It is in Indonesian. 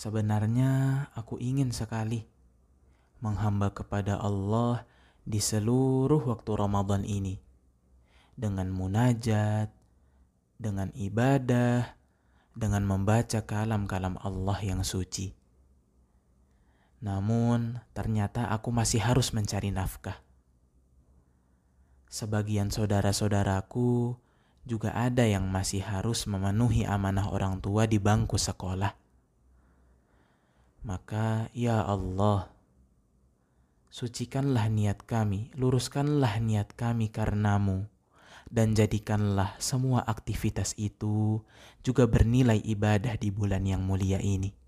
Sebenarnya aku ingin sekali menghamba kepada Allah di seluruh waktu Ramadan ini dengan munajat, dengan ibadah, dengan membaca kalam-kalam Allah yang suci. Namun, ternyata aku masih harus mencari nafkah. Sebagian saudara-saudaraku juga ada yang masih harus memenuhi amanah orang tua di bangku sekolah. Maka, ya Allah, sucikanlah niat kami, luruskanlah niat kami karenamu dan jadikanlah semua aktivitas itu juga bernilai ibadah di bulan yang mulia ini.